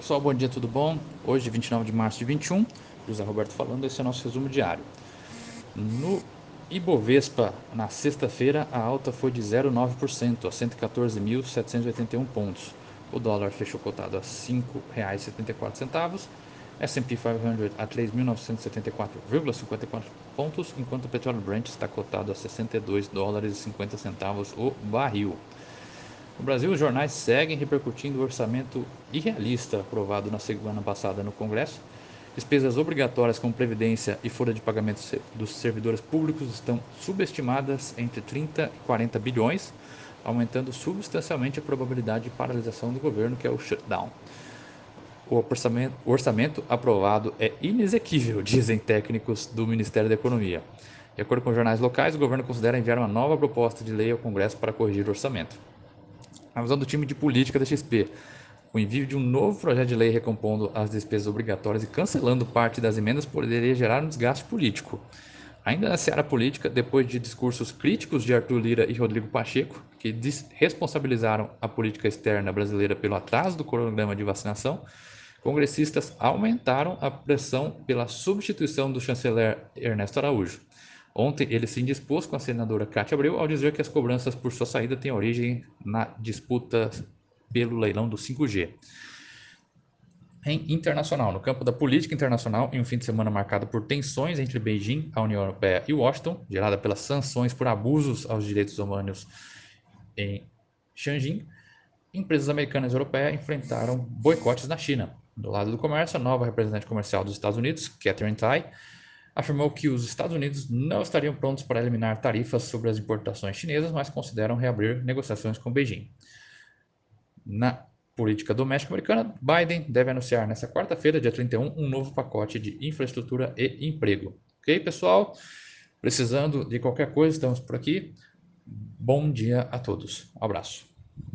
Pessoal, bom dia, tudo bom? Hoje, 29 de março de 21, José Roberto falando, esse é o nosso resumo diário. No Ibovespa, na sexta-feira, a alta foi de 0,9% a 114.781 pontos. O dólar fechou cotado a R$ 5,74, S&P 500 a 3.974,54 pontos, enquanto o petróleo Brent está cotado a 62 dólares e 50 centavos o barril. No Brasil, os jornais seguem repercutindo o orçamento irrealista aprovado na semana passada no Congresso. Despesas obrigatórias como previdência e folha de pagamento dos servidores públicos estão subestimadas entre 30 e 40 bilhões, aumentando substancialmente a probabilidade de paralisação do governo, que é o shutdown. O orçamento, o orçamento aprovado é inexequível, dizem técnicos do Ministério da Economia. De acordo com jornais locais, o governo considera enviar uma nova proposta de lei ao Congresso para corrigir o orçamento. A visão do time de política da XP. O envio de um novo projeto de lei recompondo as despesas obrigatórias e cancelando parte das emendas poderia gerar um desgaste político. Ainda na seara política, depois de discursos críticos de Arthur Lira e Rodrigo Pacheco, que responsabilizaram a política externa brasileira pelo atraso do cronograma de vacinação, congressistas aumentaram a pressão pela substituição do chanceler Ernesto Araújo. Ontem ele se indispôs com a senadora Cátia Abreu ao dizer que as cobranças por sua saída têm origem na disputa pelo leilão do 5G. Em internacional, no campo da política internacional, em um fim de semana marcado por tensões entre Beijing, a União Europeia e Washington, gerada pelas sanções por abusos aos direitos humanos em Xinjiang, empresas americanas e europeias enfrentaram boicotes na China. Do lado do comércio, a nova representante comercial dos Estados Unidos, Catherine Tai, afirmou que os Estados Unidos não estariam prontos para eliminar tarifas sobre as importações chinesas, mas consideram reabrir negociações com Beijing. Na política doméstica americana, Biden deve anunciar nesta quarta-feira, dia 31, um novo pacote de infraestrutura e emprego. Ok, pessoal? Precisando de qualquer coisa, estamos por aqui. Bom dia a todos. Um abraço.